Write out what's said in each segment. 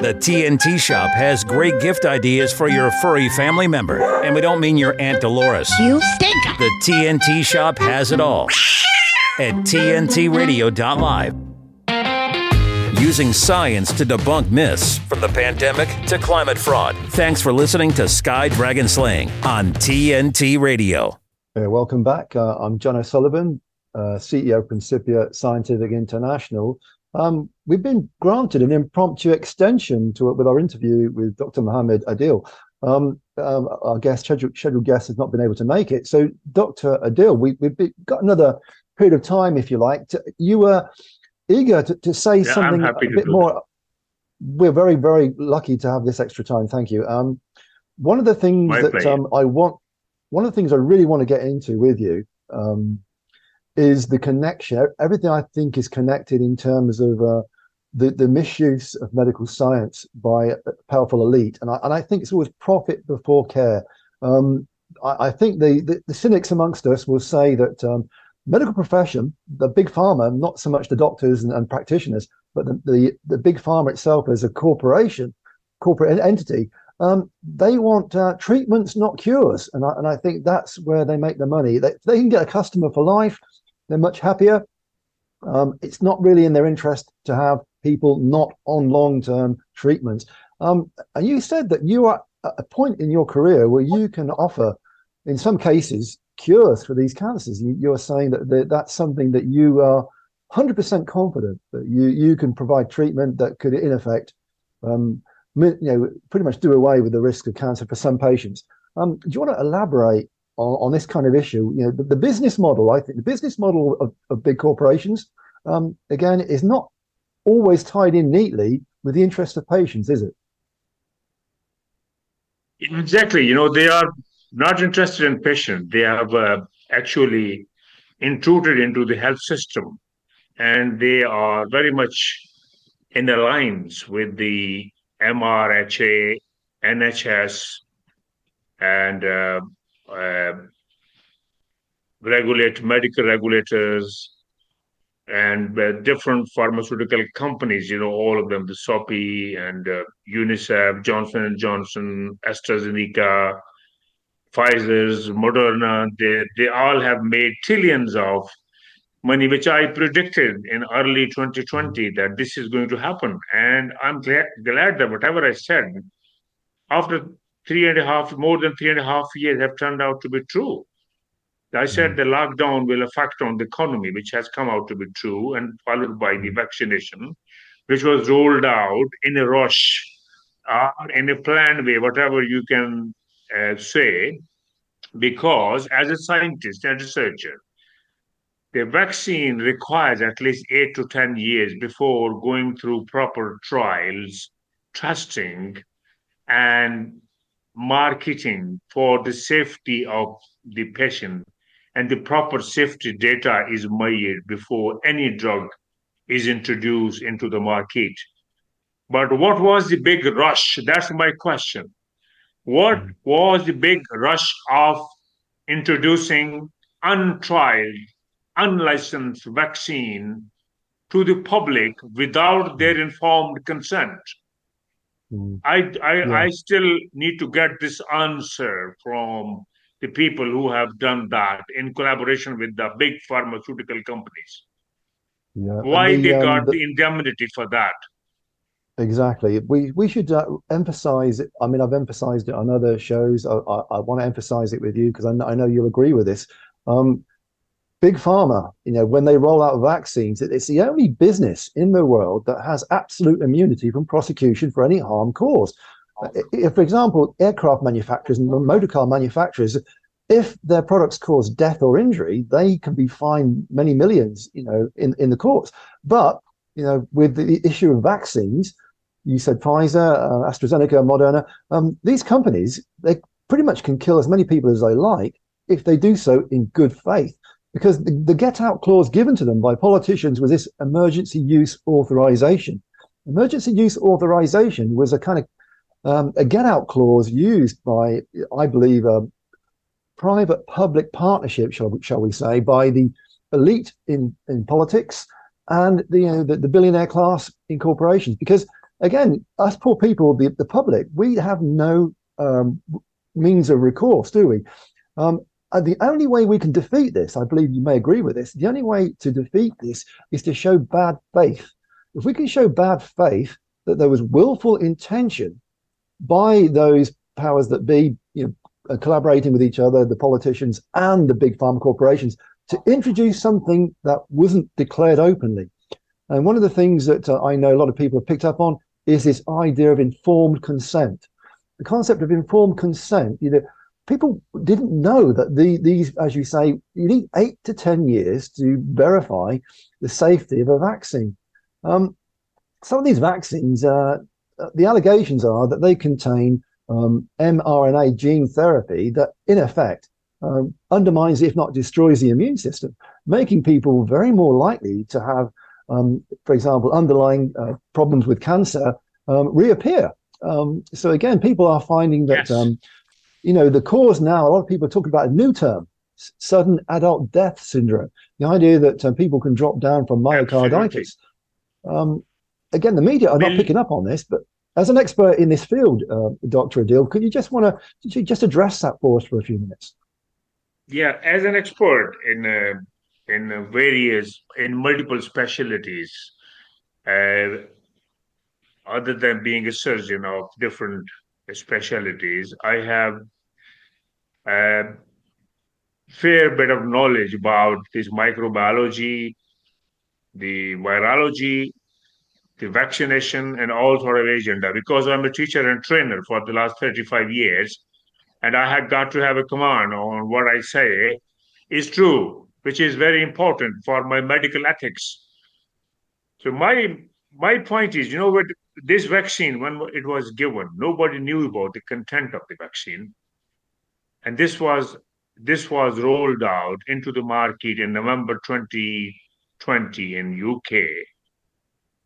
The TNT Shop has great gift ideas for your furry family member. And we don't mean your Aunt Dolores. You stink! The TNT Shop has it all at TNTRadio.live. Using science to debunk myths from the pandemic to climate fraud. Thanks for listening to Sky Dragon Slaying on TNT Radio. Uh, welcome back. Uh, I'm John O'Sullivan, uh, CEO of Principia Scientific International. Um, we've been granted an impromptu extension to it with our interview with Dr. Mohammad Adil. Um, um, our guest, scheduled, scheduled guest, has not been able to make it. So, Dr. Adil, we, have got another period of time, if you like. To, you were eager to, to say yeah, something a bit more. That. We're very, very lucky to have this extra time. Thank you. Um, one of the things My that um, I want, one of the things I really want to get into with you um, is the connection. Everything I think is connected in terms of uh, the the misuse of medical science by a powerful elite, and I and I think it's always profit before care. Um, I, I, think the, the, the cynics amongst us will say that um, medical profession, the big pharma, not so much the doctors and, and practitioners, but the, the, the big pharma itself as a corporation, corporate entity, um, they want uh, treatments, not cures, and I, and I think that's where they make the money. They, they can get a customer for life they're much happier. Um, it's not really in their interest to have people not on long term treatments. Um, and you said that you are at a point in your career where you can offer, in some cases, cures for these cancers. You, are saying that that's something that you are 100% confident that you, you can provide treatment that could, in effect, um, you know, pretty much do away with the risk of cancer for some patients. Um, do you want to elaborate on, on this kind of issue. You know, the, the, business model, I think the business model of, of big corporations, um, again, is not always tied in neatly with the interest of patients, is it? Exactly. You know, they are not interested in patients. They have uh, actually intruded into the health system and they are very much in alliance with the MRHA, NHS, and uh, uh, regulate medical regulators and uh, different pharmaceutical companies you know all of them the CEPI and uh, unicef johnson and johnson astrazeneca pfizer's moderna they, they all have made trillions of money which i predicted in early 2020 that this is going to happen. And i'm glad, glad that whatever i said after three and a half, more than three and a half years have turned out to be true. I said hmm. the lockdown will affect on the economy, which has come out to be true, and followed by the vaccination, which was rolled out in a rush, uh, in a planned way, whatever you can uh, say, because as a scientist and researcher, the vaccine requires at least eight to 10 years before going through proper trials, testing, and marketing for the safety of the patient and the proper safety data is made before any drug is introduced into the market. But what was the big rush? That's my question. What mm-hmm. was the big rush of introducing untried, unlicensed vaccine to the public without their informed consent? Mm. I I, yeah. I still need to get this answer from the people who have done that in collaboration with the big pharmaceutical companies. Yeah. Why the, they um, got the, the, indemnity for that? Exactly. We we should uh, emphasize it. I mean, I've emphasized it on other shows. I, I, I want to emphasize it with you because I, I know you'll agree with this. Um, big pharma, you know, when they roll out vaccines, it's the only business in the world that has absolute immunity from prosecution for any harm caused. If, for example, aircraft manufacturers and motor car manufacturers, if their products cause death or injury, they can be fined many millions, you know, in, in the courts. But, you know, with the issue of vaccines, you said Pfizer, uh, AstraZeneca, Moderna, um, these companies, they pretty much can kill as many people as they like if they do so in good faith because the, the get out clause given to them by politicians was this emergency use authorization. Emergency use authorization was a kind of um, a get out clause used by, I believe, a private public partnership, shall, shall we say, by the elite in, in politics and the, you know, the, the billionaire class in corporations. Because again, us poor people, the, the public, we have no um, means of recourse, do we? Um, and the only way we can defeat this, I believe you may agree with this, the only way to defeat this is to show bad faith. If we can show bad faith that there was willful intention by those powers that be, you know, uh, collaborating with each other, the politicians and the big pharma corporations, to introduce something that wasn't declared openly. And one of the things that uh, I know a lot of people have picked up on is this idea of informed consent. The concept of informed consent, you know, people didn't know that the, these, as you say, you need eight to 10 years to verify the safety of a vaccine. Um, some of these vaccines, uh, the allegations are that they contain um, mRNA gene therapy that, in effect, um, undermines, if not destroys, the immune system, making people very more likely to have, um, for example, underlying uh, problems with cancer um, reappear. Um, so again, people are finding that, yes. Um, you know, the cause now. A lot of people are talking about a new term, sudden adult death syndrome. The idea that uh, people can drop down from myocarditis. again, the media are not picking up on this, but as an expert in this field, uh, Dr. Adil, could you just want to just address that for us for a few minutes? Yeah, as an expert in uh, in various in multiple specialties, uh, other than being a surgeon of different specialties, I have a fair bit of knowledge about this microbiology, the virology, the vaccination and all sort of agenda because I'm a teacher and trainer for the last 35 years and I had got to have a command on what I say is true, which is very important for my medical ethics. So my my point is, you know, this vaccine, when it was given, nobody knew about the content of the vaccine. And this was this was rolled out into the market in November 2020 in UK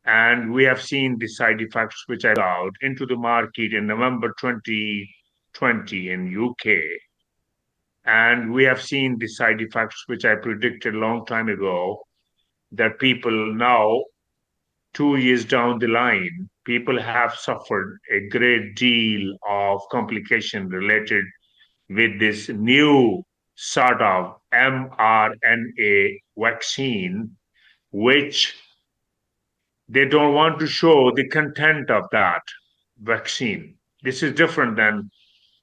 and we have seen the side effects which are out into the market in November 2020 in UK. And we have seen the side effects which I predicted a long time ago that people now, two years down the line, people have suffered a great deal of complication related with this new sort of mRNA vaccine, which they don't want to show the content of that vaccine. This is different than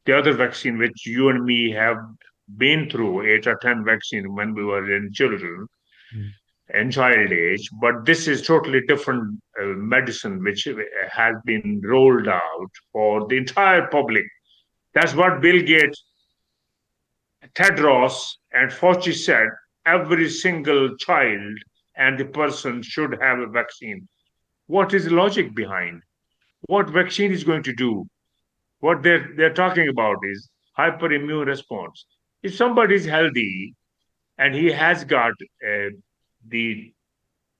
the other vaccine which you and me have been through, eight or 10 vaccine when we were in children mm. And child age. But this is totally different uh, medicine which has been rolled out for the entire public. That's what Bill Gates, Tedros, and Fauci said every single child and the person should have a vaccine. What is the logic behind? What vaccine is going to do? What they're, they're talking about is hyperimmune response. If somebody is healthy and he has got uh, the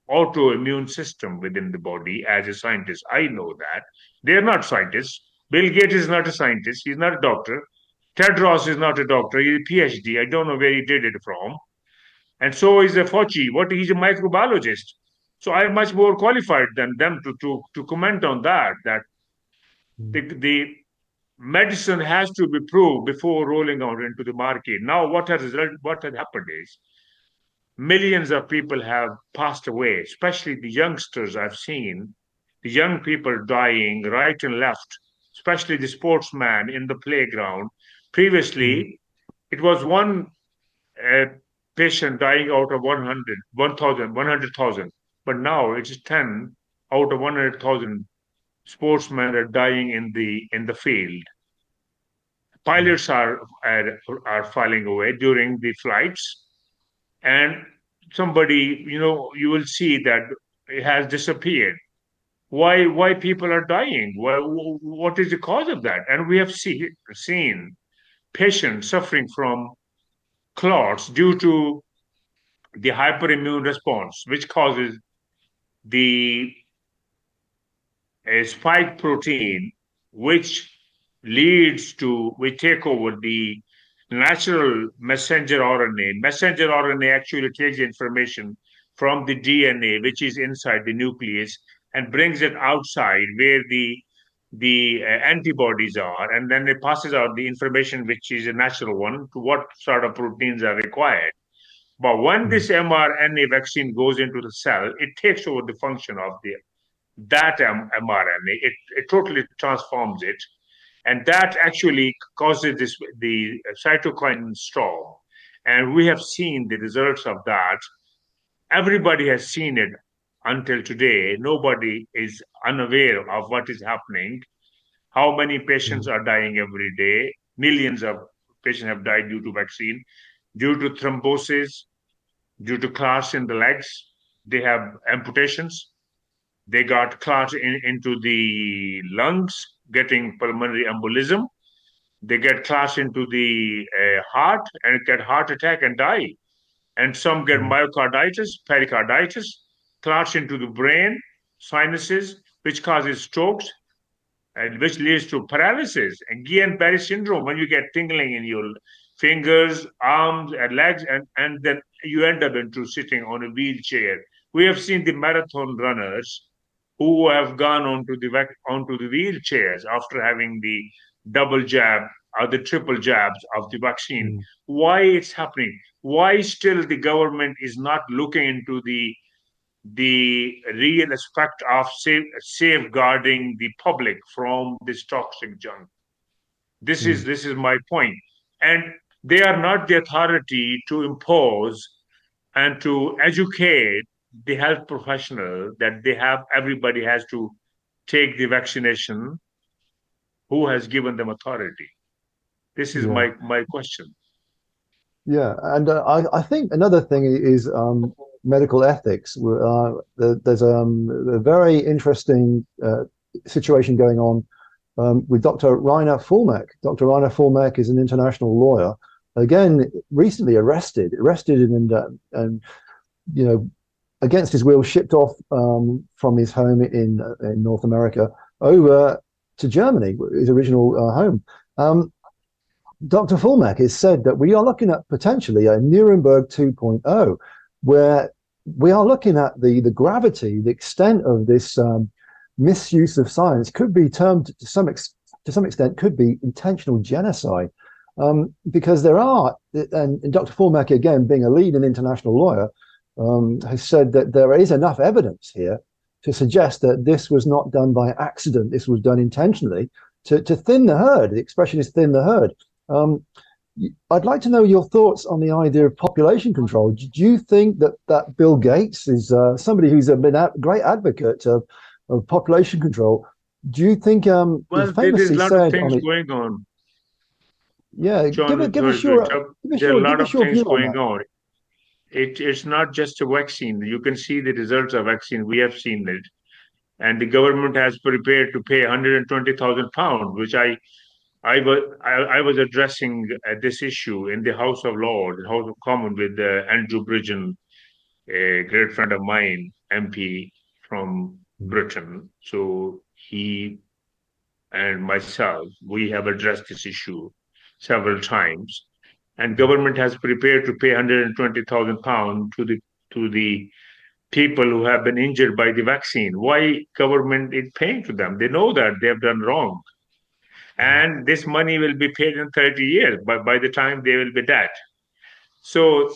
autoimmune system within the body as a scientist, I know that. They're not scientists. Bill Gates is not a scientist. He's not a doctor. Tedros is not a doctor. He's a PhD. I don't know where he did it from. And so is a Fauci. What he's a microbiologist. So I'm much more qualified than them to to to comment on that. That mm. the the medicine has to be proved before rolling out into the market. Now, what has what has happened is millions of people have passed away, especially the youngsters I've seen, the young people dying right and left, especially the sportsman in the playground. Previously, mm. it was one uh, patient dying out of 100, 1,000, 100,000. But now it's 10 out of 100,000 sportsmen are dying in the in the field. Pilots are, are, are falling away during the flights. And somebody, you know, you will see that it has disappeared. Why why people are dying? Why, what is the cause of that? And we have see, seen patients suffering from clots due to the hyperimmune response, which causes the a spike protein, which leads to, we take over the natural messenger RNA. Messenger RNA actually takes information from the DNA, which is inside the nucleus, and brings it outside where the the uh, antibodies are, and then it passes out the information, which is a natural one, to what sort of proteins are required. But when this mRNA vaccine goes into the cell, it takes over the function of the that mRNA. It, it totally transforms it, and that actually causes this the cytokine storm. And we have seen the results of that. Everybody has seen it until today. Nobody is unaware of what is happening. How many patients hmm. are dying every day? Millions of patients have died due to vaccine, due to thrombosis, due to clots in the legs. They have amputations. They got clots in, into the lungs, getting pulmonary embolism. They get clots into the uh, heart and get heart attack and die. And some get mm-hmm. myocarditis, pericarditis, clots into the brain, sinuses, which causes strokes, and which leads to paralysis and Guillain-Barré syndrome when you get tingling in your fingers, arms, and legs, and, and then you end up into sitting on a wheelchair. We have seen the marathon runners who have gone onto the onto the wheelchairs after having the double jab or the triple jabs of the vaccine. Mm. Why it's happening? Why still the government is not looking into the the real aspect of safe, safeguarding the public from this toxic junk? This mm. is this is my point. And they are not the authority to impose and to educate the health professional that they have everybody has to take the vaccination who has given them authority. This is yeah. my my question. Yeah and uh, I, I think another thing is um, medical ethics. Uh, there's um, a very interesting uh, situation going on um, with dr Reiner Fuellmich dr Reiner Fuellmich is an international lawyer again recently arrested arrested and and you know against his will, shipped off um, from his home in in North America over to Germany, his original uh, home. Um, Dr. Fuellmich has said that we are looking at potentially a Nuremberg 2.0, where we are looking at the the gravity, the extent of this um, misuse of science could be termed to some ex- to some extent could be intentional genocide. Um, because there are, and, and Dr. Fuellmich, again, being a lead and international lawyer, um, has said that there is enough evidence here to suggest that this was not done by accident. This was done intentionally to, to thin the herd. The expression is thin the herd. Um, I'd like to know your thoughts on the idea of population control. Do you think that, that Bill Gates is uh, somebody who's a been a great advocate of, of population control? Do you think um, well, there's a lot of things going on. Yeah, John, give, give us your, give us there are a lot of things going on it, it's not just a vaccine. You can see the results of vaccine. We have seen it. And the government has prepared to pay 120,000 pounds, which I I was I, I, was addressing uh, this issue in the House of Lords, House of Commons, with uh, Andrew Bridgen, a great friend of mine, MP from Britain. So he and myself, we have addressed this issue several times and government has prepared to pay 120,000 pounds to the to the people who have been injured by the vaccine. Why government is paying to them? They know that they have done wrong, and this money will be paid in 30 years. But by the time they will be dead, so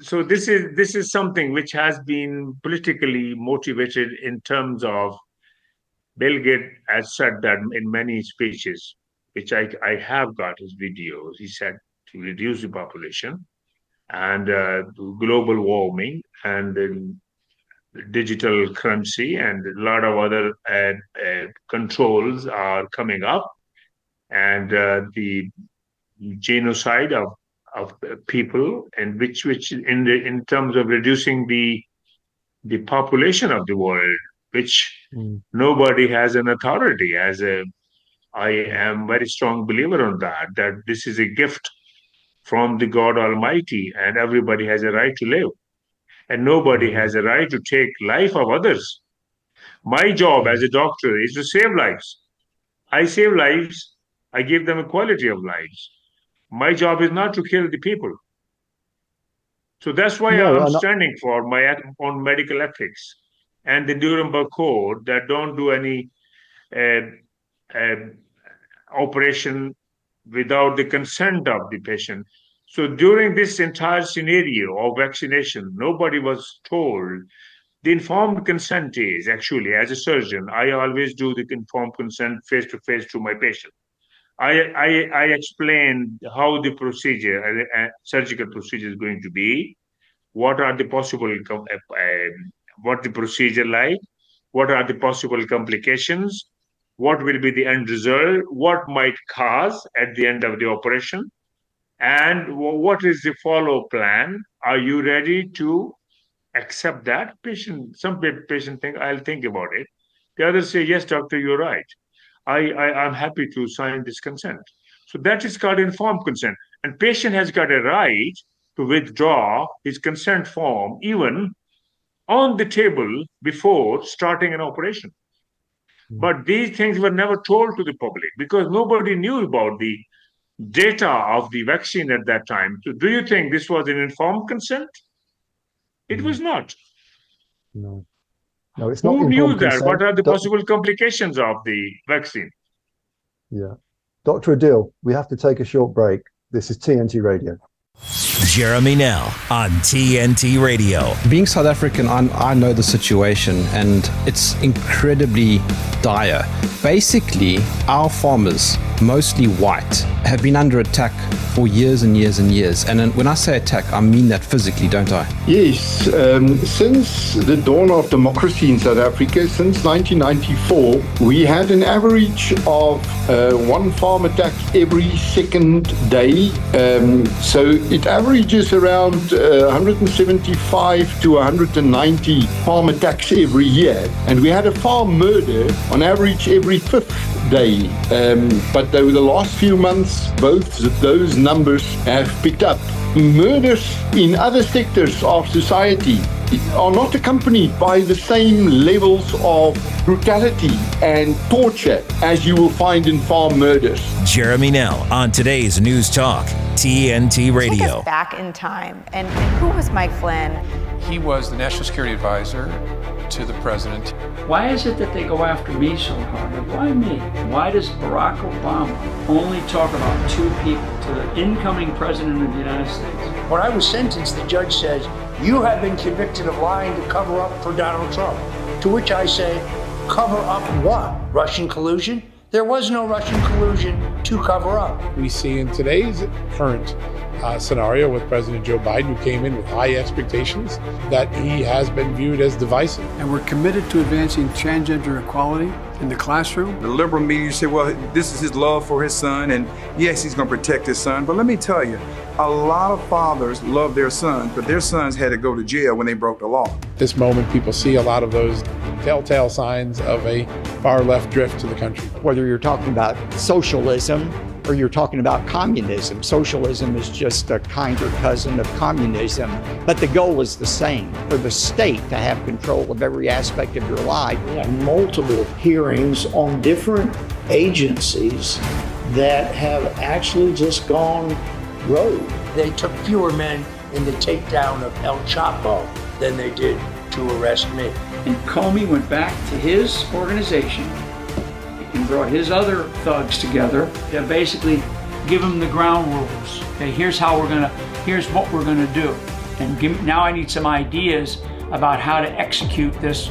so this is this is something which has been politically motivated in terms of Bill Gates has said that in many speeches, which I, I have got his videos. He said reduce the population and uh, global warming and digital currency and a lot of other uh, uh, controls are coming up and uh, the genocide of of people and which which in the in terms of reducing the the population of the world which mm. nobody has an authority as a i am very strong believer on that that this is a gift from the God Almighty, and everybody has a right to live. And nobody has a right to take life of others. My job as a doctor is to save lives. I save lives, I give them a quality of lives. My job is not to kill the people. So that's why no, I'm standing for my own medical ethics. and the Nuremberg Code that don't do any uh, uh, operation without the consent of the patient. So during this entire scenario of vaccination, nobody was told. The informed consent is actually, as a surgeon, I always do the informed consent face to face to my patient. I, I, I explain how the procedure, uh, uh, surgical procedure is going to be, what are the possible, uh, um, what the procedure like, what are the possible complications, what will be the end result, what might cause at the end of the operation, and what is the follow plan. Are you ready to accept that? Patient, some patient think, I'll think about it. The others say, yes, doctor, you're right. I, I, I'm happy to sign this consent. So that is called informed consent. And patient has got a right to withdraw his consent form even on the table before starting an operation. Hmm. But these things were never told to the public because nobody knew about the data of the vaccine at that time. So do you think this was an informed consent? It was hmm. not. No. No, it's not. Who knew that? What are the possible complications of the vaccine? Yeah. Dr. Adil, we have to take a short break. This is TNT Radio. Jeremy Nell on TNT Radio. Being South African, I'm, i know the situation and it's incredibly dire. Basically, our farmers, mostly white, have been under attack for years and years and years. And when I say attack, I mean that physically, don't I? Yes. Um, since the dawn of democracy in South Africa, since 1994, we had an average of uh, one farm attack every second day. Um, so it averages around uh, 175 to 190 farm attacks every year. And we had a farm murder on average every fifth day. Um, but over the last few months, both those numbers have picked up. Murders in other sectors of society are not accompanied by the same levels of brutality and torture as you will find in farm murders. Jeremy Nell on today's News Talk, TNT Radio. back in time. And, and who was Mike Flynn? He was the National Security Advisor to the president. Why is it that they go after me so hard? Why me? Why does Barack Obama only talk about two people to the incoming president of the United States? When I was sentenced, the judge says, You have been convicted of lying to cover up for Donald Trump. To which I say, Cover up what? Russian collusion? There was no Russian collusion to cover up. We see in today's current uh, scenario with President Joe Biden, who came in with high expectations, that he has been viewed as divisive. And we're committed to advancing transgender equality in the classroom. The liberal media say, well, this is his love for his son, and yes, he's going to protect his son. But let me tell you, a lot of fathers love their sons, but their sons had to go to jail when they broke the law. This moment, people see a lot of those telltale signs of a far left drift to the country. Whether you're talking about socialism or you're talking about communism. Socialism is just a kinder cousin of communism, but the goal is the same for the state to have control of every aspect of your life. multiple hearings on different agencies that have actually just gone rogue. They took fewer men in the takedown of El Chapo than they did to arrest me. And Comey went back to his organization and brought his other thugs together to basically give them the ground rules. Okay, here's how we're gonna, here's what we're gonna do. And give, now I need some ideas about how to execute this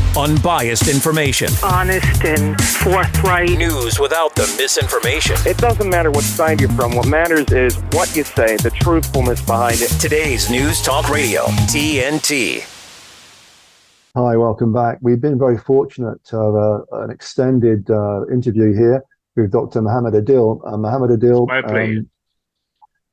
Unbiased information. Honest and forthright. News without the misinformation. It doesn't matter what side you're from. What matters is what you say, the truthfulness behind it. Today's News Talk Radio, TNT. Hi, welcome back. We've been very fortunate to have a, an extended uh, interview here with Dr. Mohammad Adil. Uh, Mohammad Adil. My pleasure.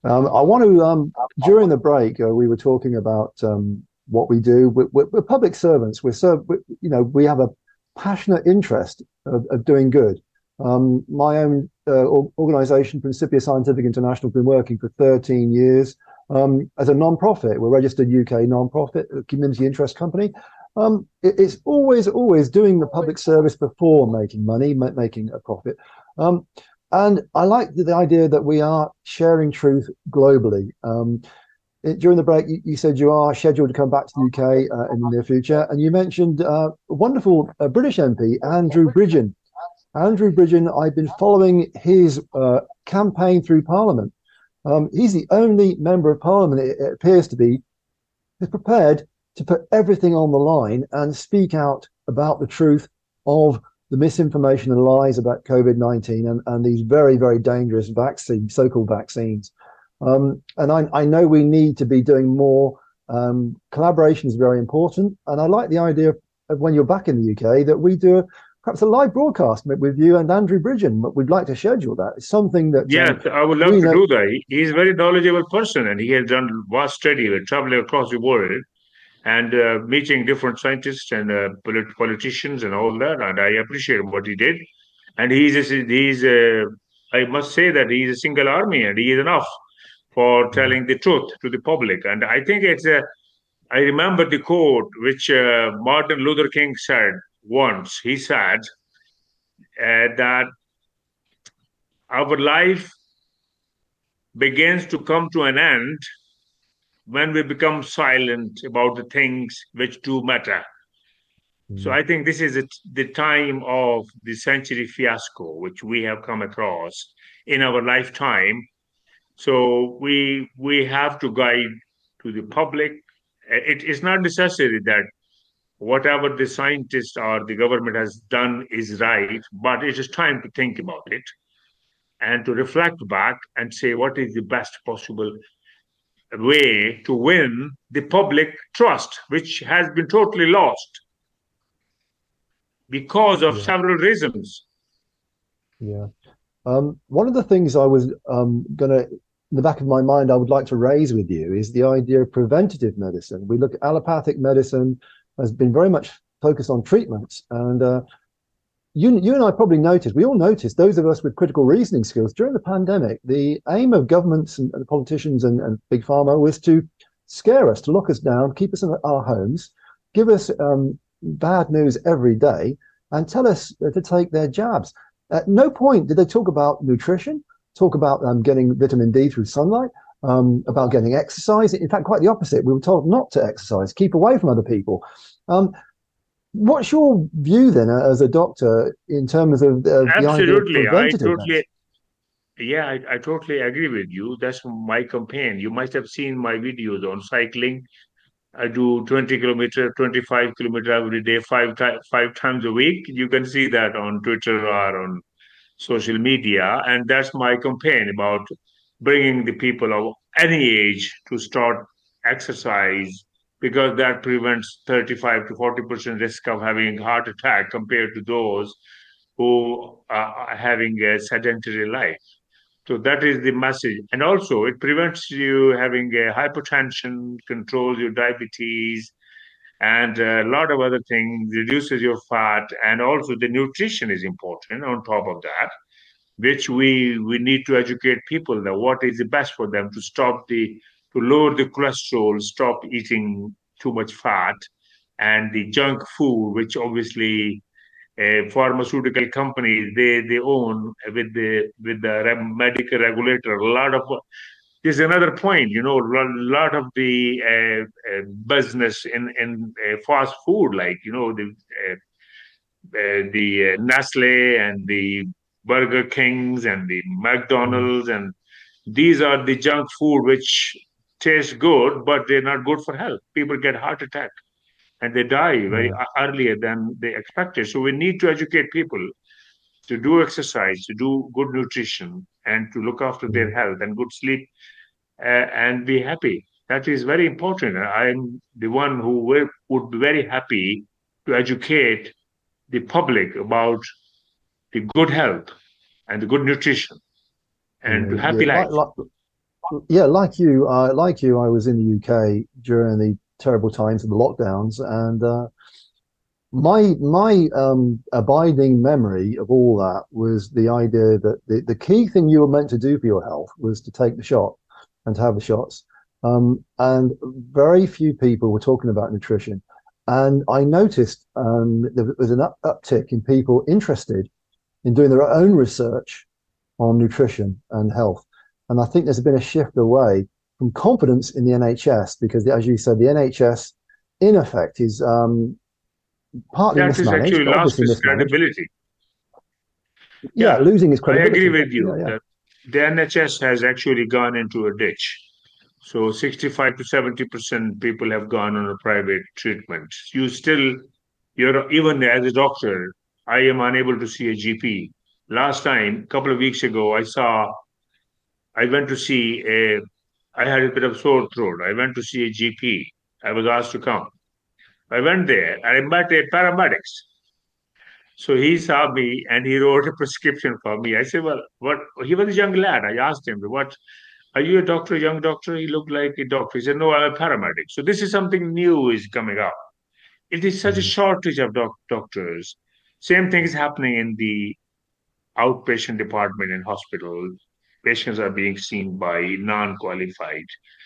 Um, um, I want to, um, during the break, uh, we were talking about um, what we do. We're, we're, we're public servants. We're so, we, you know, we have a passionate interest of, of doing good. Um, my own uh, organization, Principia Scientific International, has been working for 13 years um, as a non-profit. We're registered UK non-profit, community interest company. Um, it, it's always, always doing the public service before making money, ma- making a profit. Um, and I like the, the, idea that we are sharing truth globally. Um, during the break, you, you, said you are scheduled to come back to the UK uh, in the near future, and you mentioned uh, a wonderful uh, British MP, Andrew Bridgen. Andrew Bridgen, I've been following his uh, campaign through Parliament. Um, he's the only member of Parliament, it, it appears to be, who's prepared to put everything on the line and speak out about the truth of the misinformation and lies about COVID 19 and, and these very, very dangerous vaccine, so called vaccines. Um, and I, I, know we need to be doing more. Um, collaboration is very important. And I like the idea of when you're back in the UK that we do a, perhaps a live broadcast with you and Andrew Bridgen. But we'd like to schedule that. It's something that. Yeah, um, I would love to know, do that. He's a very knowledgeable person and he has done vast study with traveling across the world and uh, meeting different scientists and uh, polit- politicians and all that. And I appreciate what he did. And he's a, he's a, I must say that he's a single army and he is enough for telling the truth to the public. And I think it's a, I remember the quote which uh, Martin Luther King said once. He said uh, that our life begins to come to an end when we become silent about the things which do matter. Mm. So I think this is the time of the century fiasco, which we have come across in our lifetime. So we we have to guide to the public. It is not necessary that whatever the scientist or the government has done is right, but it is time to think about it and to reflect back and say what is the best possible way to win the public trust, which has been totally lost because of yeah. several reasons. Yeah. Um, one of the things I was um, going to, in the back of my mind, I would like to raise with you is the idea of preventative medicine. We look at allopathic medicine has been very much focused on treatments. And uh, you, you and I probably noticed, we all noticed, those of us with critical reasoning skills during the pandemic, the aim of governments and, and politicians and, and, big pharma was to scare us, to lock us down, keep us in our homes, give us um, bad news every day, and tell us to take their jabs. At no point did they talk about nutrition, talk about um, getting vitamin D through sunlight, um, about getting exercise. In fact, quite the opposite. We were told not to exercise, keep away from other people. Um, What's your view then, uh, as a doctor, in terms of uh, absolutely? I totally, yeah, I, I, totally agree with you. That's my campaign. You must have seen my videos on cycling. I do 20 kilometer, 25 kilometer every day, five times five times a week. You can see that on Twitter or on social media, and that's my campaign about bringing the people of any age to start exercise because that prevents 35 to 40% risk of having heart attack compared to those who are having a sedentary life. So that is the message. And also it prevents you having a hypertension, controls your diabetes, and a lot of other things, reduces your fat, and also the nutrition is important on top of that, which we we need to educate people that what is the best for them to stop the to lower the cholesterol, stop eating too much fat, and the junk food, which obviously pharmaceutical companies they they own with the with the medical regulator. A lot of this is another point. You know, a lot of the uh, uh, business in in uh, fast food, like you know the uh, uh, the Nestle and the Burger Kings and the McDonald's and these are the junk food which taste good, but they're not good for health. People get heart attack. and they die very Yeah. earlier than they expected. So we need to educate people to do exercise, to do good nutrition, and to look after their health and good sleep, uh, and be happy. That is very important. I'm the one who will, would be very happy to educate the public about the good health and the good nutrition and Yeah, happy yeah, life. Like, like, yeah, like you, uh, like you, I was in the UK during the terrible times of the lockdowns, and uh, my my um, abiding memory of all that was the idea that the, the key thing you were meant to do for your health was to take the shot and to have the shots. Um, and very few people were talking about nutrition. And I noticed um, there was an up- uptick in people interested in doing their own research on nutrition and health. And I think there's been a shift away from confidence in the NHS because, as you said, the NHS, in effect, is um, partly That is mismanaged, actually but lost mismanaged. credibility. Yeah, losing its I agree with you Yeah, yeah. that the NHS has actually gone into a ditch. So 65 to 70 percent people have gone on a private treatment. You still, you're even as a doctor, I am unable to see a GP. Last time, a couple of weeks ago, I saw, I went to see a, I had a bit of sore throat. I went to see a GP. I was asked to come. I went there. I met a paramedics. So he saw me and he wrote a prescription for me. I said, Well, what? He was a young lad. I asked him, What? Are you a doctor, a young doctor? He looked like a doctor. He said, No, I'm a paramedic. So this is something new is coming up. It is such a shortage of doc- doctors. Same thing is happening in the outpatient department in hospital. Patients are being seen by non-qualified and uh,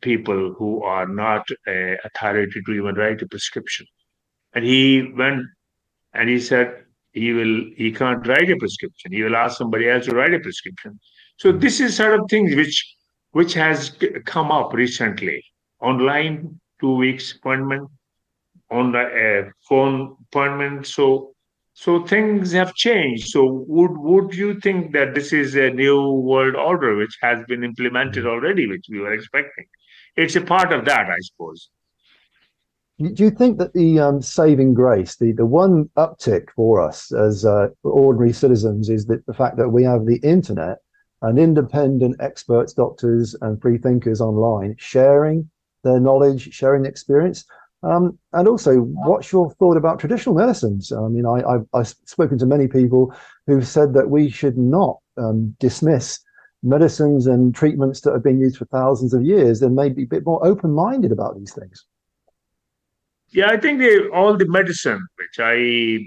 people who are not authority to even write a prescription. And he went and he said he will he can't write a prescription. He will ask somebody else to write a prescription. So this is sort of things which which has come up recently. Online two weeks appointment, on the uh, phone appointment. So so things have changed. So would would you think that this is a new world order which has been implemented already, which we were expecting? It's a part of that, I suppose. Do you think that the um, saving grace, the, the one uptick for us as uh, ordinary citizens, is that the fact that we have the internet and independent experts, doctors, and free thinkers online sharing their knowledge, sharing experience? Um, and also, what's your thought about traditional medicines? I mean, I, I've, I've spoken to many people who've said that we should not um, dismiss medicines and treatments that have been used for thousands of years and maybe a bit more open minded about these things. Yeah, I think all the medicine, which I,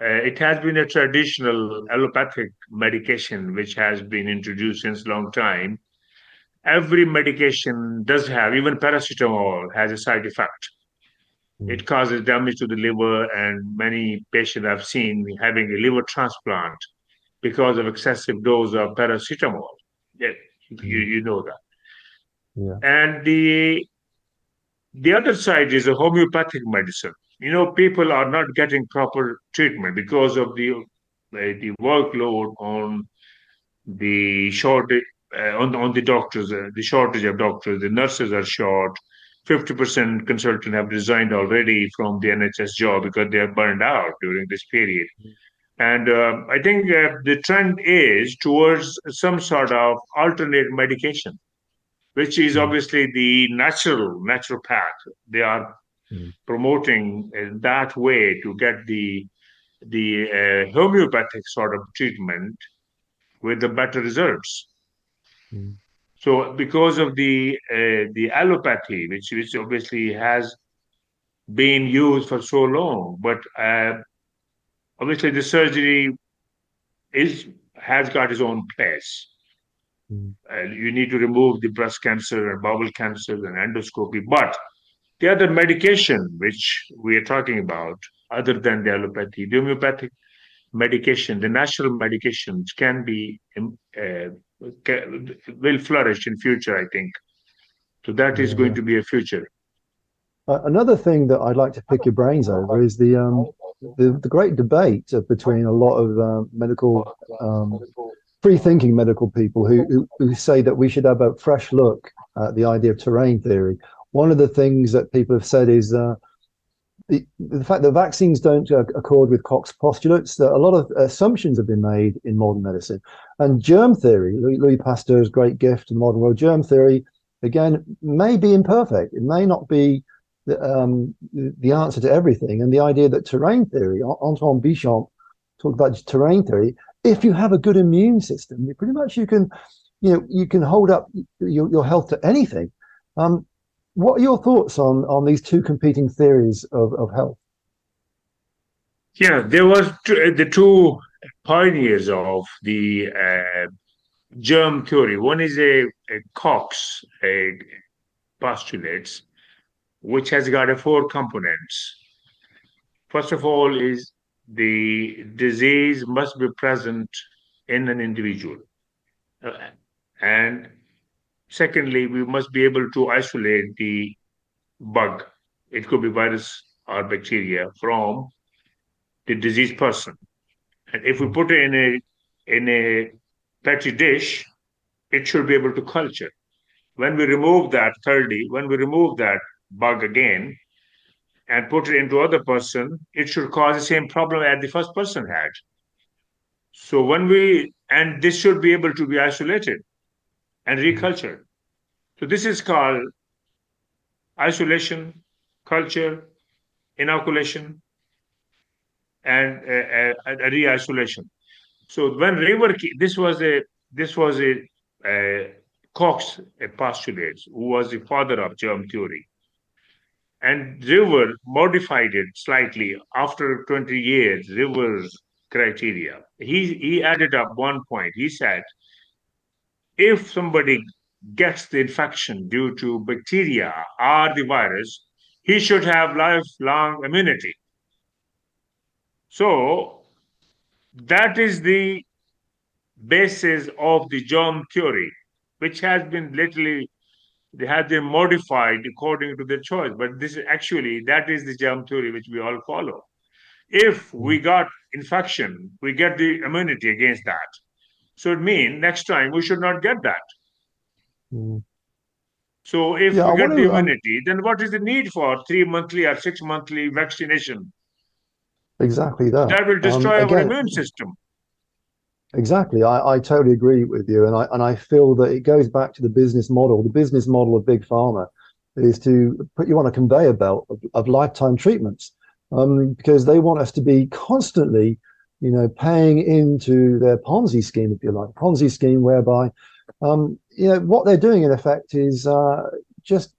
uh, it has been a traditional allopathic medication which has been introduced since long time. Every medication does have, even paracetamol has a side effect. It causes damage to the liver, and many patients I've seen having a liver transplant because of excessive dose of paracetamol. Yeah, you, you know that. Yeah. And the the other side is a homeopathic medicine. You know, people are not getting proper treatment because of the uh, the workload on the shortage uh, on on the doctors, uh, the shortage of doctors. The nurses are short. Fifty percent consultant have resigned already from the NHS job because they are burned out during this period. And uh, I think uh, the trend is towards some sort of alternate medication which is obviously the natural natural path. They are promoting in that way to get the the uh, homeopathic sort of treatment with the better results. So because of the uh, the allopathy, which which obviously has been used for so long, but uh, obviously the surgery is has got its own place. Uh, you need to remove the breast cancer and bowel cancer and endoscopy. But the other medication which we are talking about, other than the allopathy, the homeopathic medication, the natural medications can be um, uh, ca- will flourish in future. I think so. That is going to be a future. Uh, another thing that I'd like to pick your brains over is the um, the, the great debate between a lot of uh, medical um, free-thinking medical people who, who who say that we should have a fresh look at the idea of terrain theory, one of the things that people have said is uh, the, the fact that vaccines don't uh, accord with Koch's postulates, that a lot of assumptions have been made in modern medicine. And germ theory, Louis, Louis Pasteur's great gift to the modern world, germ theory, again, may be imperfect. It may not be the, um, the answer to everything. And the idea that terrain theory, Antoine Béchamp talked about terrain theory, if you have a good immune system, pretty much you can, you know, you can hold up your, your health to anything. Um, what are your thoughts on on these two competing theories of, of health? Yeah, there was two, the two pioneers of the uh, germ theory. One is a, a Koch's a postulates, which has got a four components. First of all, is the disease must be present in an individual, uh, and Secondly, we must be able to isolate the bug, it could be virus or bacteria, from the diseased person. And if we put it in a in a petri dish, it should be able to culture. When we remove that, thirdly, when we remove that bug again and put it into other person, it should cause the same problem as the first person had. So when we and this should be able to be isolated and recultured. So this is called isolation, culture, inoculation, and uh, uh, re-isolation. So when River, this was a this was a uh, Koch's a postulate, who was the father of germ theory, and River modified it slightly after 20 years. River's criteria. He he added up one point. He said if somebody gets the infection due to bacteria or the virus, he should have lifelong immunity. So that is the basis of the germ theory, which has been literally they have been modified according to their choice. But this is actually that is the germ theory which we all follow. If we got infection, we get the immunity against that. So it means next time we should not get that. Mm. So if yeah, we get the um, immunity, then what is the need for three monthly or six monthly vaccination? Exactly that. That will destroy um, again, our immune system. Exactly. I, I totally agree with you. And I and I feel that it goes back to the business model. The business model of Big Pharma is to put you on a conveyor belt of, of lifetime treatments. Um, because they want us to be constantly, you know, paying into their Ponzi scheme, if you like, Ponzi scheme whereby um, you know what they're doing in effect is uh, just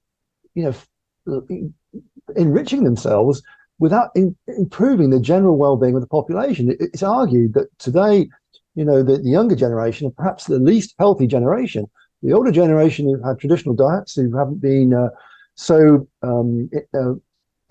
you know enriching themselves without in, improving the general well-being of the population. It, it's argued that today, you know, the, the younger generation are perhaps the least healthy generation. The older generation who have had traditional diets, who haven't been uh, so um, uh,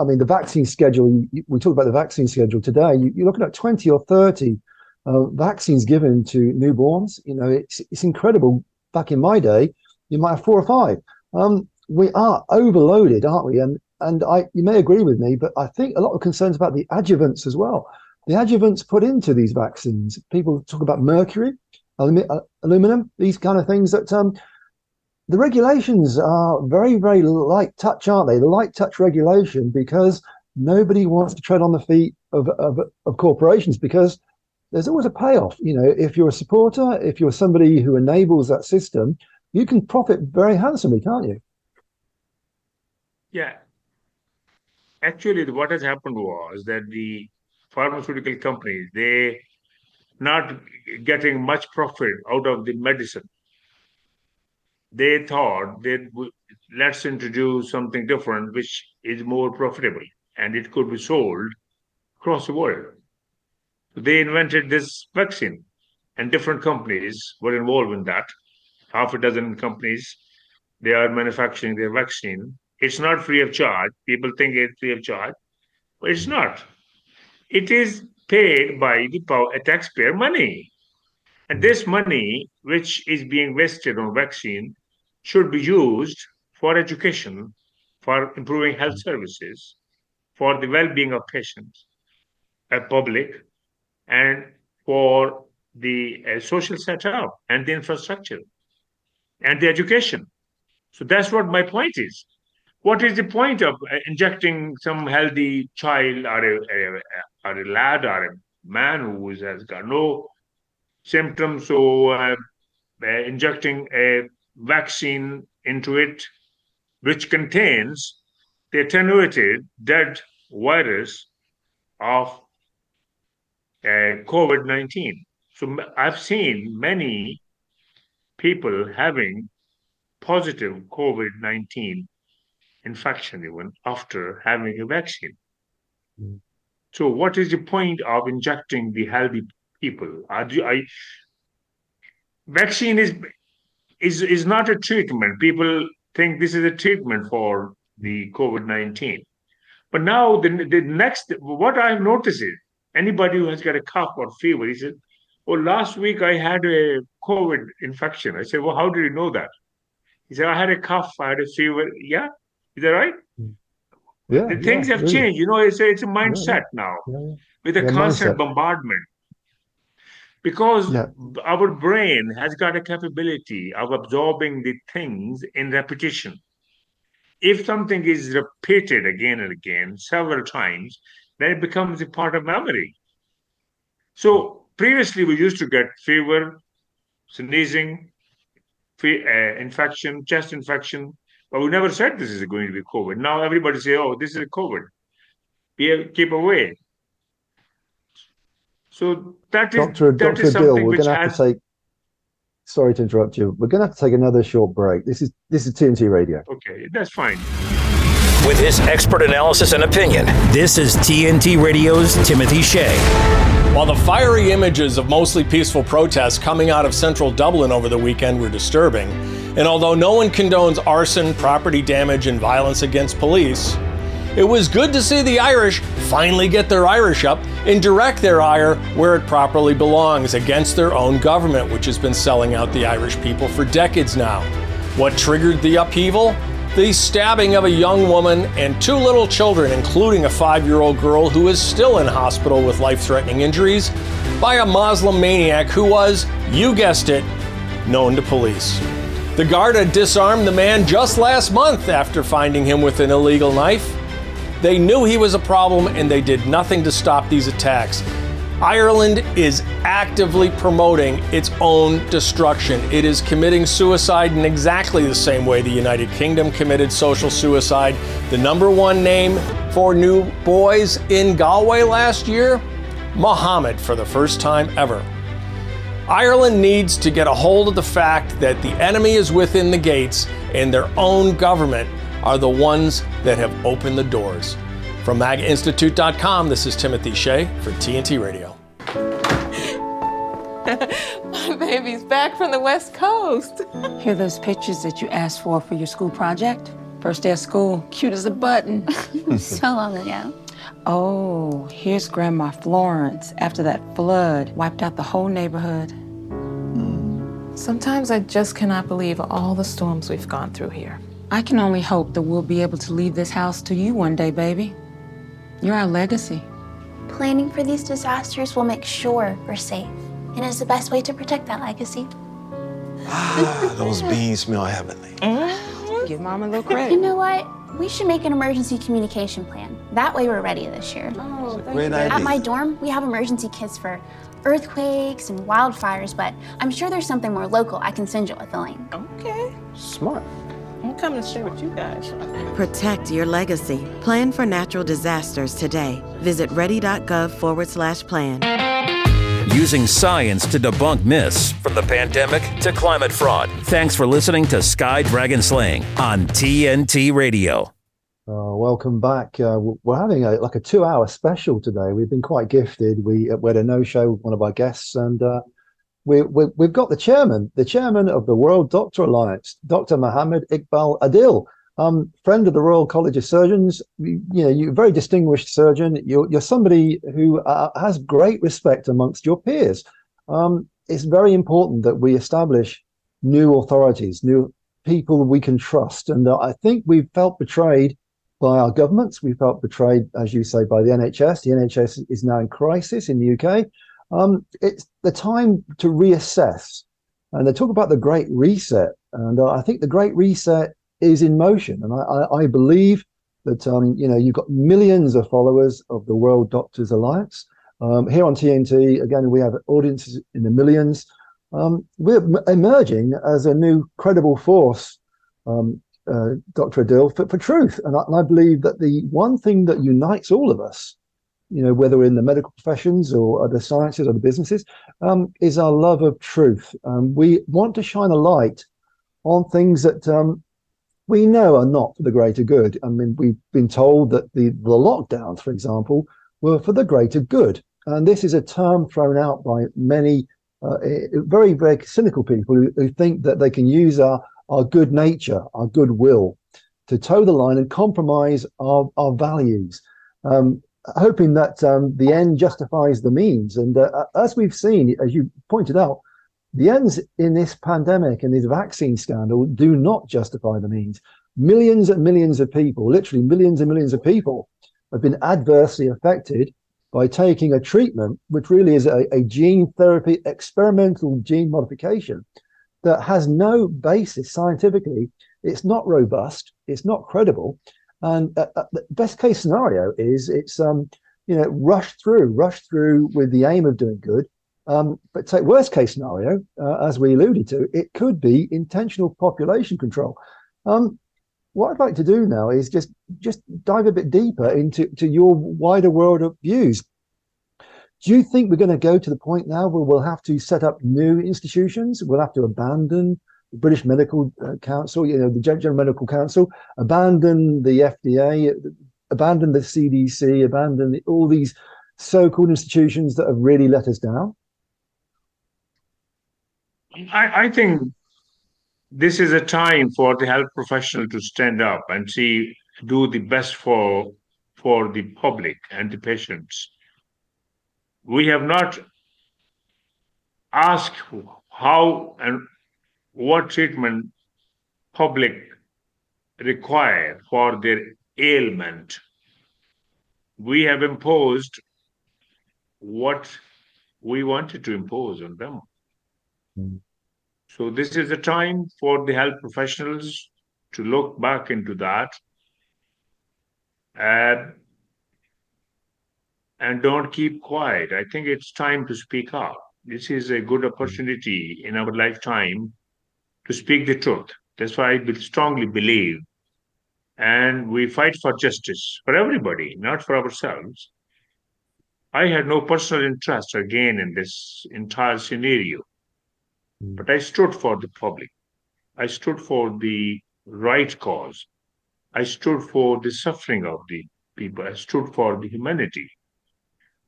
I mean, the vaccine schedule, we talk about the vaccine schedule today, you, are looking at 20 or 30 uh, vaccines given to newborns. You know, it's, it's incredible back in my day, you might have four or five. Um, we are overloaded, aren't we? And and I, you may agree with me, but I think a lot of concerns about the adjuvants as well. The adjuvants put into these vaccines. People talk about mercury, uh, aluminum, these kind of things. That um, the regulations are very, very light touch, aren't they? The light touch regulation because nobody wants to tread on the feet of, of, of corporations because there's always a payoff. You know, if you're a supporter, if you're somebody who enables that system, you can profit very handsomely, can't you? Yeah. Actually, what has happened was that the pharmaceutical companies, they not getting much profit out of the medicine. They thought that let's introduce something different, which is more profitable and it could be sold across the world. They invented this vaccine, and different companies were involved in that. Half a dozen companies, they are manufacturing their vaccine. It's not free of charge. People think it's free of charge, but it's not. It is paid by the taxpayer money. And this money, which is being wasted on vaccine, should be used for education, for improving health services, for the well-being of patients, a public, and for the uh, social setup and the infrastructure and the education. So that's what my point is. what is the point of uh, injecting some healthy child or a, a, or a lad or a man who has got no symptoms, so uh, uh, injecting a vaccine into it, which contains the attenuated dead virus of uh, COVID 19. So I've seen many people having positive COVID 19 infection even after having a vaccine. Mm. So, what is the point of injecting the healthy people? I, I, vaccine is is is not a treatment. People think this is a treatment for the COVID nineteen, but now the the next what I've noticed is anybody who has got a cough or fever, he said, "Oh, last week I had a COVID infection." I said, "Well, how did you know that?" He said, "I had a cough, I had a fever." Yeah, is that right? Yeah. The things yeah, have really. changed. You know, it's a, it's a mindset Yeah, now yeah. with a constant mindset. bombardment. Because Yeah. our brain has got a capability of absorbing the things in repetition. If something is repeated again and again, several times, then it becomes a part of memory. So previously, we used to get fever, sneezing, fe- uh, infection, chest infection, but we never said this is going to be COVID. Now everybody say, "Oh, this is COVID." Keep away. So that is Dr. that Dr. is Adil, something we're which going to have has to take. Sorry to interrupt you. We're going to have to take another short break. This is this is TNT Radio. okay. That's fine. With his expert analysis and opinion, this is TNT Radio's Timothy Shea. While the fiery images of mostly peaceful protests coming out of central Dublin over the weekend were disturbing, and although no one condones arson, property damage, and violence against police, it was good to see the Irish finally get their Irish up and direct their ire where it properly belongs against their own government, which has been selling out the Irish people for decades now. What triggered the upheaval? The stabbing of a young woman and two little children, including a five year old girl who is still in hospital with life threatening injuries, by a Muslim maniac who was, you guessed it, known to police. The Garda disarmed the man just last month after finding him with an illegal knife. They knew he was a problem and they did nothing to stop these attacks. Ireland is actively promoting its own destruction. It is committing suicide in exactly the same way the United Kingdom committed social suicide. The number one name for new boys in Galway last year? Mohammed for the first time ever. Ireland needs to get a hold of the fact that the enemy is within the gates and their own government are the ones that have opened the doors. From MAGAInstitute.com, this is Timothy Shea for TNT Radio. My baby's back from the West Coast. Here are those pictures that you asked for for your school project? First day of school, cute as a button. so long ago. Oh, here's Grandma Florence after that flood wiped out the whole neighborhood. Hmm. Sometimes I just cannot believe all the storms we've gone through here. I can only hope that we'll be able to leave this house to you one day, baby. You're our legacy. Planning for these disasters will make sure we're safe and is the best way to protect that legacy. Ah, those beans smell heavenly. Give Mom a little credit. You know what? We should make an emergency communication plan. That way we're ready this year. Oh, Great At idea. my dorm, we have emergency kits for earthquakes and wildfires, but I'm sure there's something more local I can send you with the link. Okay. Smart. I'm coming to share with you guys. Protect your legacy. Plan for natural disasters today. Visit ready.gov forward slash plan. Using science to debunk myths from the pandemic to climate fraud. Thanks for listening to Sky Dragon Slaying on TNT Radio. Uh, welcome back. Uh, we're having a like a two-hour special today. We've been quite gifted. We, uh, we had a no-show with one of our guests, and uh, we, we we've got the chairman, the chairman of the World Doctor Alliance, Dr. Mohammad Iqbal Adil, um, friend of the Royal College of Surgeons. You, you know, you're a very distinguished surgeon. You're you're somebody who uh, has great respect amongst your peers. Um, it's very important that we establish new authorities, new people we can trust, and uh, I think we've felt betrayed by our governments. We felt betrayed, as you say, by the NHS. The NHS is now in crisis in the UK. Um, it's the time to reassess. And they talk about the Great Reset. And uh, I think the Great Reset is in motion, and I, I, I believe that um, you know you've got millions of followers of the World Doctors Alliance. Um, here on TNT, again, we have audiences in the millions. Um, we're emerging as a new credible force, um, uh, Dr. Adil, for, for truth. And I, and I, believe that the one thing that unites all of us, you know, whether in the medical professions or other sciences or the businesses, um, is our love of truth. Um, we want to shine a light on things that um, we know are not for the greater good. I mean, we've been told that the, the lockdowns, for example, were for the greater good. And this is a term thrown out by many uh, eh, very, very cynical people who, who, think that they can use our, our good nature, our goodwill to toe the line and compromise our, our values, um, hoping that um, the end justifies the means. And uh, as we've seen, as you pointed out, the ends in this pandemic and this vaccine scandal do not justify the means. Millions and millions of people, literally millions and millions of people, have been adversely affected by taking a treatment, which really is a, a gene therapy, experimental gene modification that has no basis scientifically. It's not robust. It's not credible. And uh, uh, the best case scenario is it's um, you know rushed through, rushed through with the aim of doing good. Um, but take worst case scenario, uh, as we alluded to, it could be intentional population control. Um, what I'd like to do now is just just dive a bit deeper into to your wider world of views. Do you think we're going to go to the point now where we'll have to set up new institutions? We'll have to abandon British Medical uh, Council, you know, the General Medical Council, abandon the FDA, abandon the CDC, abandon the, all these so-called institutions that have really let us down? I, I think this is a time for the health professional to stand up and see do the best for for the public and the patients we have not asked how and what treatment public require for their ailment we have imposed what we wanted to impose on them mm. So this is a time for the health professionals to look back into that and, and don't keep quiet. I think it's time to speak up. This is a good opportunity in our lifetime to speak the truth. That's why I strongly believe. And we fight for justice for everybody, not for ourselves. I had no personal interest again in this entire scenario. Hmm. But I stood for the public. I stood for the right cause. I stood for the suffering of the people. I stood for the humanity.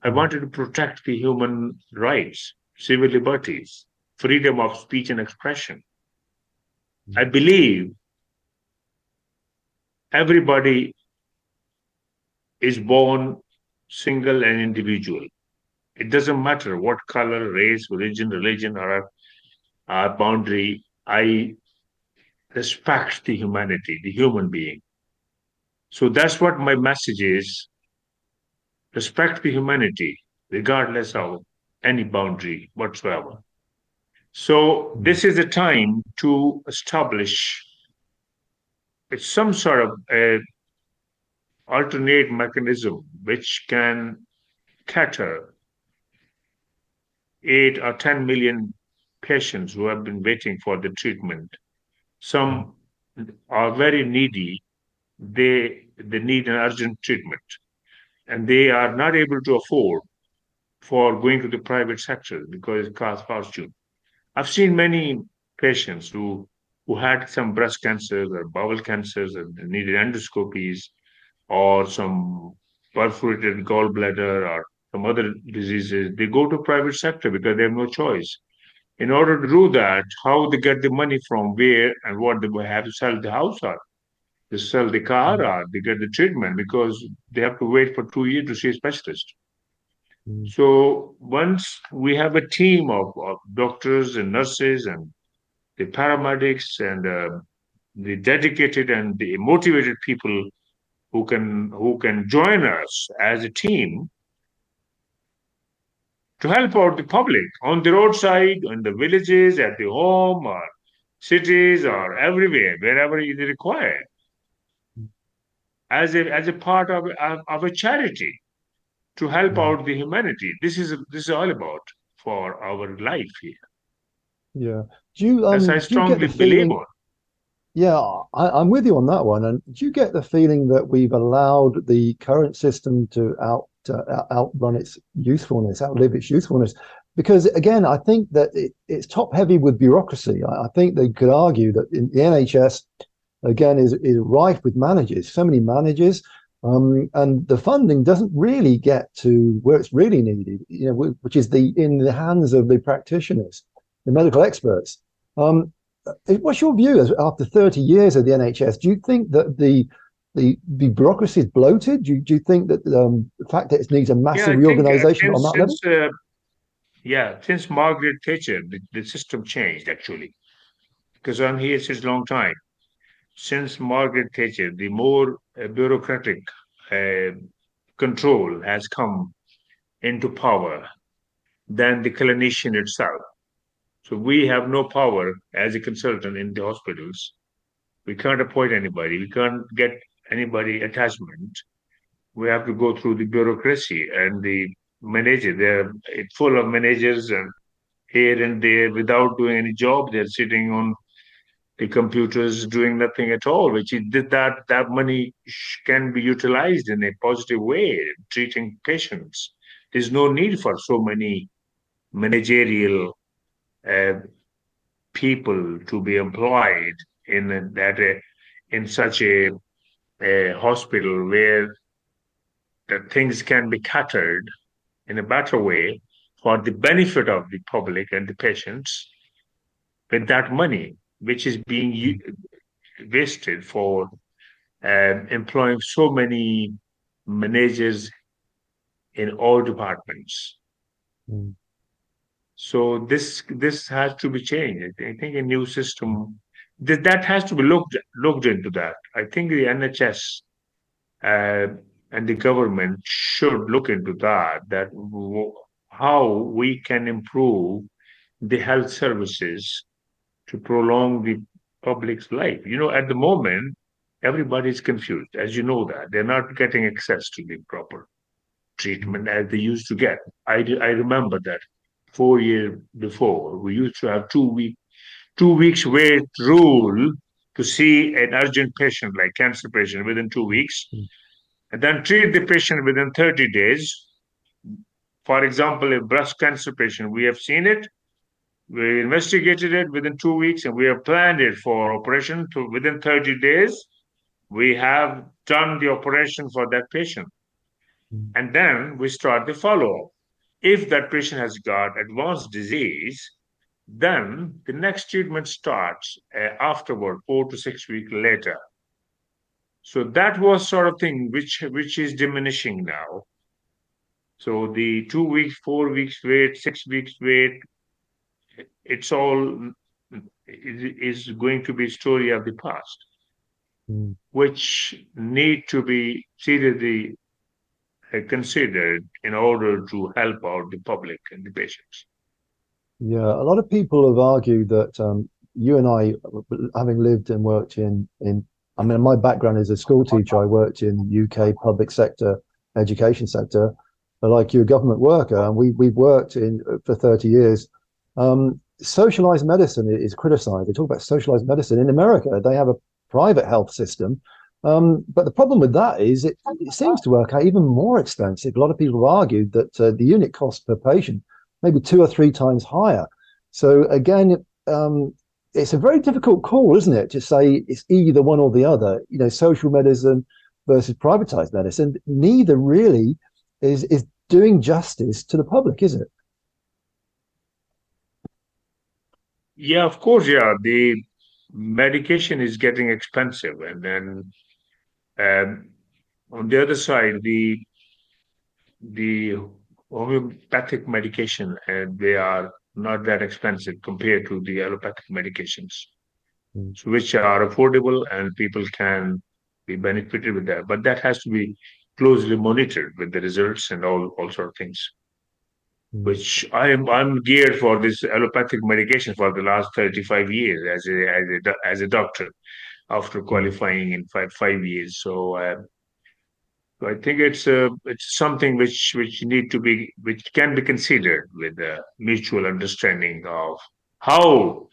I hmm. wanted to protect the human rights, civil liberties, freedom of speech and expression. I believe everybody is born single and individual. It doesn't matter what color, race, religion, religion, or our boundary, I respect the humanity, the human being. So that's what my message is. Respect the humanity, regardless of any boundary whatsoever. So this is a time to establish some sort of a alternate mechanism which can cater eight or 10 million patients who have been waiting for the treatment. Some are very needy. They they need an urgent treatment, and they are not able to afford for going to the private sector because it costs fortune. I've seen many patients who who had some breast cancers or bowel cancers and needed endoscopies or some perforated gallbladder or some other diseases. They go to private sector because they have no choice in order to do that, how they get the money from where and what they have to sell the house or they sell the car mm. or they get the treatment because they have to wait for two years to see a specialist. Mm. So once we have a team of, of, doctors and nurses and the paramedics and uh, the dedicated and the motivated people who can who can join us as a team to help out the public on the roadside, in the villages, at the home, or cities or everywhere, wherever it is required, as a as a part of, of, of a charity to help out the humanity. This is this is all about for our life here. Yeah. Do you? Um, As I do you get strongly the believe on. Yeah, I, I'm with you on that one. And do you get the feeling that we've allowed the current system to out uh, outrun its usefulness, outlive its usefulness? Because again, I think that it, it's top heavy with bureaucracy. I, I think they could argue that in the NHS, again, is is rife with managers, so many managers, um, and the funding doesn't really get to where it's really needed. You know, which is the in the hands of the practitioners, the medical experts. Um, uh, What's your view after 30 years of the NHS? Do you think that the the, the bureaucracy is bloated? Do you, do you think that um, the fact that it needs a Yeah, I massive think, uh, reorganization on since- that level? since, uh, yeah, since Margaret Thatcher, the, the system changed actually, because I'm here since a long time. Since Margaret Thatcher, the more bureaucratic control has come into power than the clinician itself. So we have no power as a consultant in the hospitals. We can't appoint anybody. We can't get anybody attachment. We have to go through the bureaucracy and the manager. They're full of managers and here and there without doing any job. They're sitting on the computers doing nothing at all, which is that that money can be utilized in a positive way, treating patients. There's no need for so many managerial uh, people to be employed in that in such a, a hospital where the things can be catered in a better way for the benefit of the public and the patients with that money which is being u- wasted for um, employing so many managers in all departments. So this this has to be changed. I I think a new system that that has to be looked looked into that. I think the NHS uh, and the government should look into that. That w- how we can improve the health services to prolong the public's life. You know, at the moment, everybody is confused, as you know that they're not getting access to the proper treatment as they used to get. I, I remember that four years before, we used to have two week two weeks wait rule to see an urgent patient like cancer patient within two weeks, hmm. and then treat the patient within 30 days. For example, a breast cancer patient, we have seen it, we investigated it within two weeks, and we have planned it for operation to within 30 days. We have done the operation for that patient. And then we start the follow up. If that patient has got advanced disease, then the next treatment starts uh, afterward, four to six weeks later. So that was sort of thing which which is diminishing now. So the two weeks, four weeks wait, six weeks wait, it's all is is going to be story of the past, which need to be seriously uh, considered in order to help out the public and the patients. Yeah, a lot of people have argued that um, you and I, having lived and worked in in, I mean, my background is a school teacher. I worked in UK public sector education sector, but like you're a government worker, and we we've worked in for 30 years. Um, socialized medicine is criticized. They talk about socialized medicine in America. They have a private health system, um, but the problem with that is it, it seems to work out even more expensive. A lot of people have argued that uh, the unit cost per patient maybe two or three times higher. So again, um, it's a very difficult call, isn't it, to say it's either one or the other. You know, social medicine versus privatized medicine. Neither really is is doing justice to the public, is it? Yeah, of course, yeah. The medication is getting expensive, and then um, on the other side, the the homeopathic medication, and they are not that expensive compared to the allopathic medications, so which are affordable and people can be benefited with that. But that has to be closely monitored with the results and all all sort of things. Which I'm I'm geared for this allopathic medication for the last 35 years as a as a as a doctor after qualifying in five five years. So uh, so I think it's uh, it's something which which need to be which can be considered with a mutual understanding of how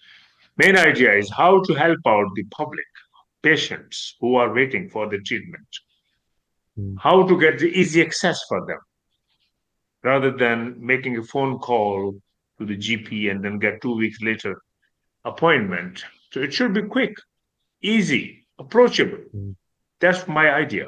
main idea is how to help out the public patients who are waiting for the treatment. How to get the easy access for them rather than making a phone call to the gp and then get two weeks later appointment so it should be quick easy approachable that's my idea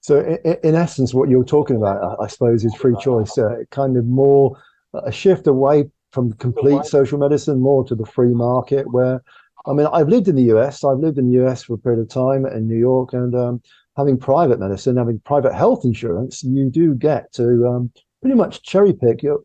So, in, in essence, what you're talking about, I- I suppose, is free choice. Uh, kind of more a shift away from complete social medicine, more to the free market. Where, I mean, I've lived in the US. I've lived in the US for a period of time in New York, and um, having private medicine, having private health insurance, you do get to um, pretty much cherry pick your,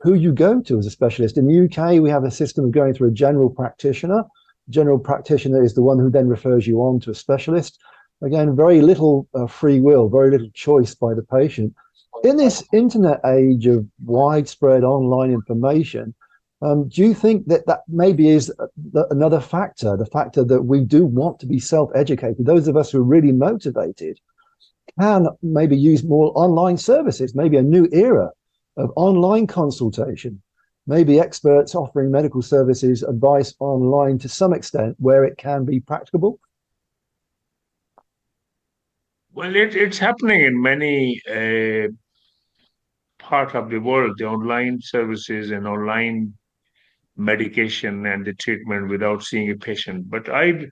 who you go to as a specialist. In the UK, we have a system of going through a general practitioner. General practitioner is the one who then refers you on to a specialist again, very little uh, free will, very little choice by the patient. In this internet age of widespread online information, um, do you think that that maybe is the, another factor, the factor that we do want to be self-educated? Those of us who are really motivated can maybe use more online services, maybe a new era of online consultation, maybe experts offering medical services advice online to some extent where it can be practicable. Well, it, it's happening in many uh, part of the world. The online services and online medication and the treatment without seeing a patient. But I,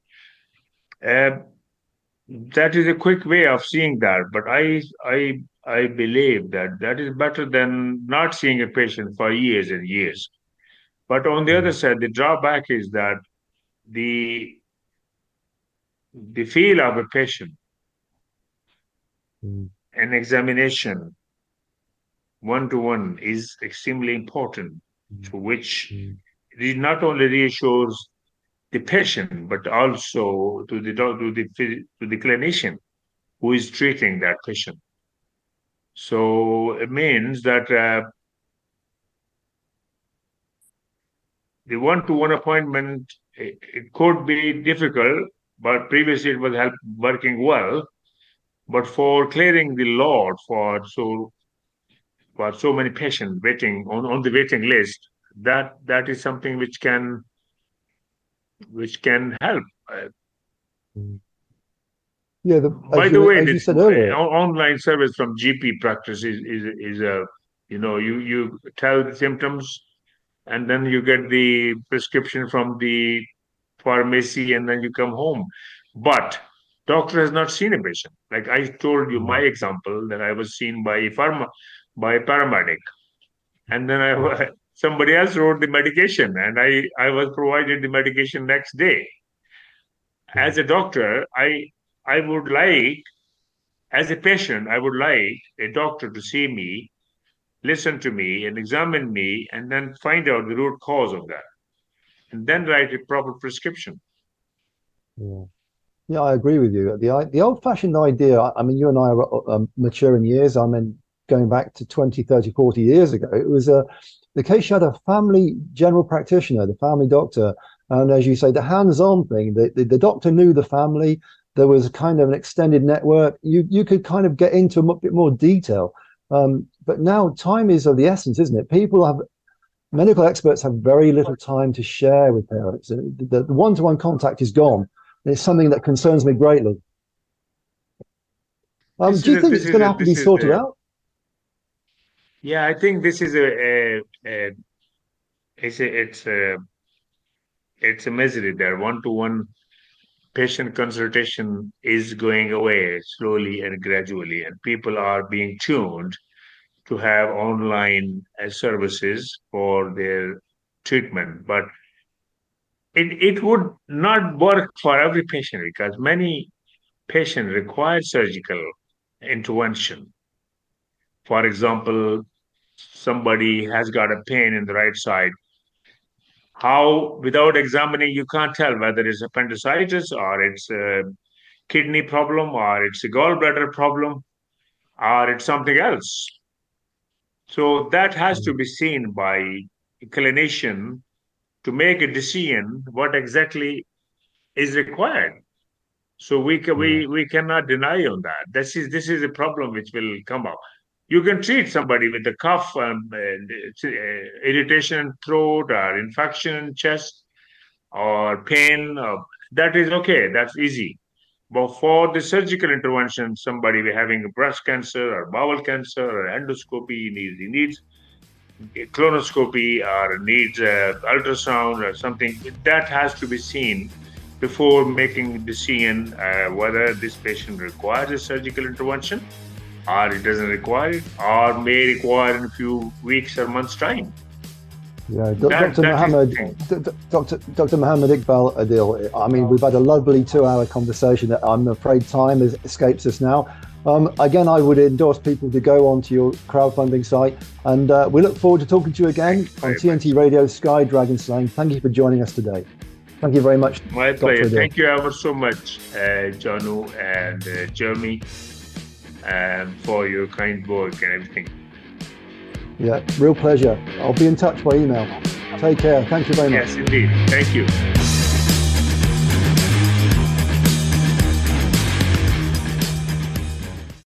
uh, that is a quick way of seeing that. But I, I, I believe that that is better than not seeing a patient for years and years. But on the other mm. side, the drawback is that the the feel of a patient mm. an examination one to one is extremely important to mm. which it not only reassures the patient but also to the to the to the clinician who is treating that patient. So it means that uh, the one-to-one appointment it, it could be difficult but previously it was help working well. But for clearing the load for so for so many patients waiting on, on the waiting list, that that is something which can which can help. Yeah, the, by the you, way, said earlier, online service from GP practice is is is a you know you you tell the symptoms, and then you get the prescription from the pharmacy, and then you come home. But doctor has not seen a patient. Like I told you, my example that I was seen by a pharma by a paramedic, and then I somebody else wrote the medication, and I I was provided the medication next day. As a doctor, I I would like, as a patient, I would like a doctor to see me, listen to me, and examine me, and then find out the root cause of that, and then write a proper prescription. Yeah. Yeah, I agree with you. The the old-fashioned idea, I I mean, you and I are um, mature in years. I mean, going back to 20, 30, 40 years ago, it was a, the case you had a family general practitioner, the family doctor, and as you say, the hands-on thing, the, the, the doctor knew the family. There was kind of an extended network. You you could kind of get into a bit more detail. Um, but now time is of the essence, isn't it? People have medical experts have very little time to share with parents. The, the one-to-one contact is gone. It's something that concerns me greatly. Um, do you think it's going to have to be sorted out? Yeah, I think this is a, a, a it's a, it's a it's a misery that one-to-one patient consultation is going away slowly and gradually, and people are being tuned to have online uh, services for their treatment. But it, it would not work for every patient because many patients require surgical intervention. For example, somebody has got a pain in the right side. How, without examining, you can't tell whether it's appendicitis or it's a kidney problem or it's a gallbladder problem or it's something else. So that has to be seen by a clinician to make a decision what exactly is required. So we can, we hmm. we cannot deny on that. This is this is a problem which will come up. You can treat somebody with a cough and uh, irritation throat or infection in chest or pain. Or, that is okay. That's easy. But for the surgical intervention, somebody having breast cancer or bowel cancer or endoscopy needs he needs colonoscopy or needs uh, ultrasound or something that has to be seen before making decision uh, whether this patient requires a surgical intervention or it doesn't require it or may require in a few weeks or months time yeah, Dr. Mohammad, Dr. Dr. Mohammad Iqbal Adil. I mean, we've had a lovely two-hour conversation. I'm afraid time is, escapes us now. Um, again, I would endorse people to go onto your crowdfunding site, and uh, we look forward to talking to you again on TNT Radio Sky Dragon Slaying. Thank you for joining us today. Thank you very much. My pleasure. Thank you ever so much, uh, and uh, Jeremy, um, for your kind work and everything. Yeah, real pleasure. I'll be in touch by email. Take care. Thank you very much. Yes, indeed. Thank you.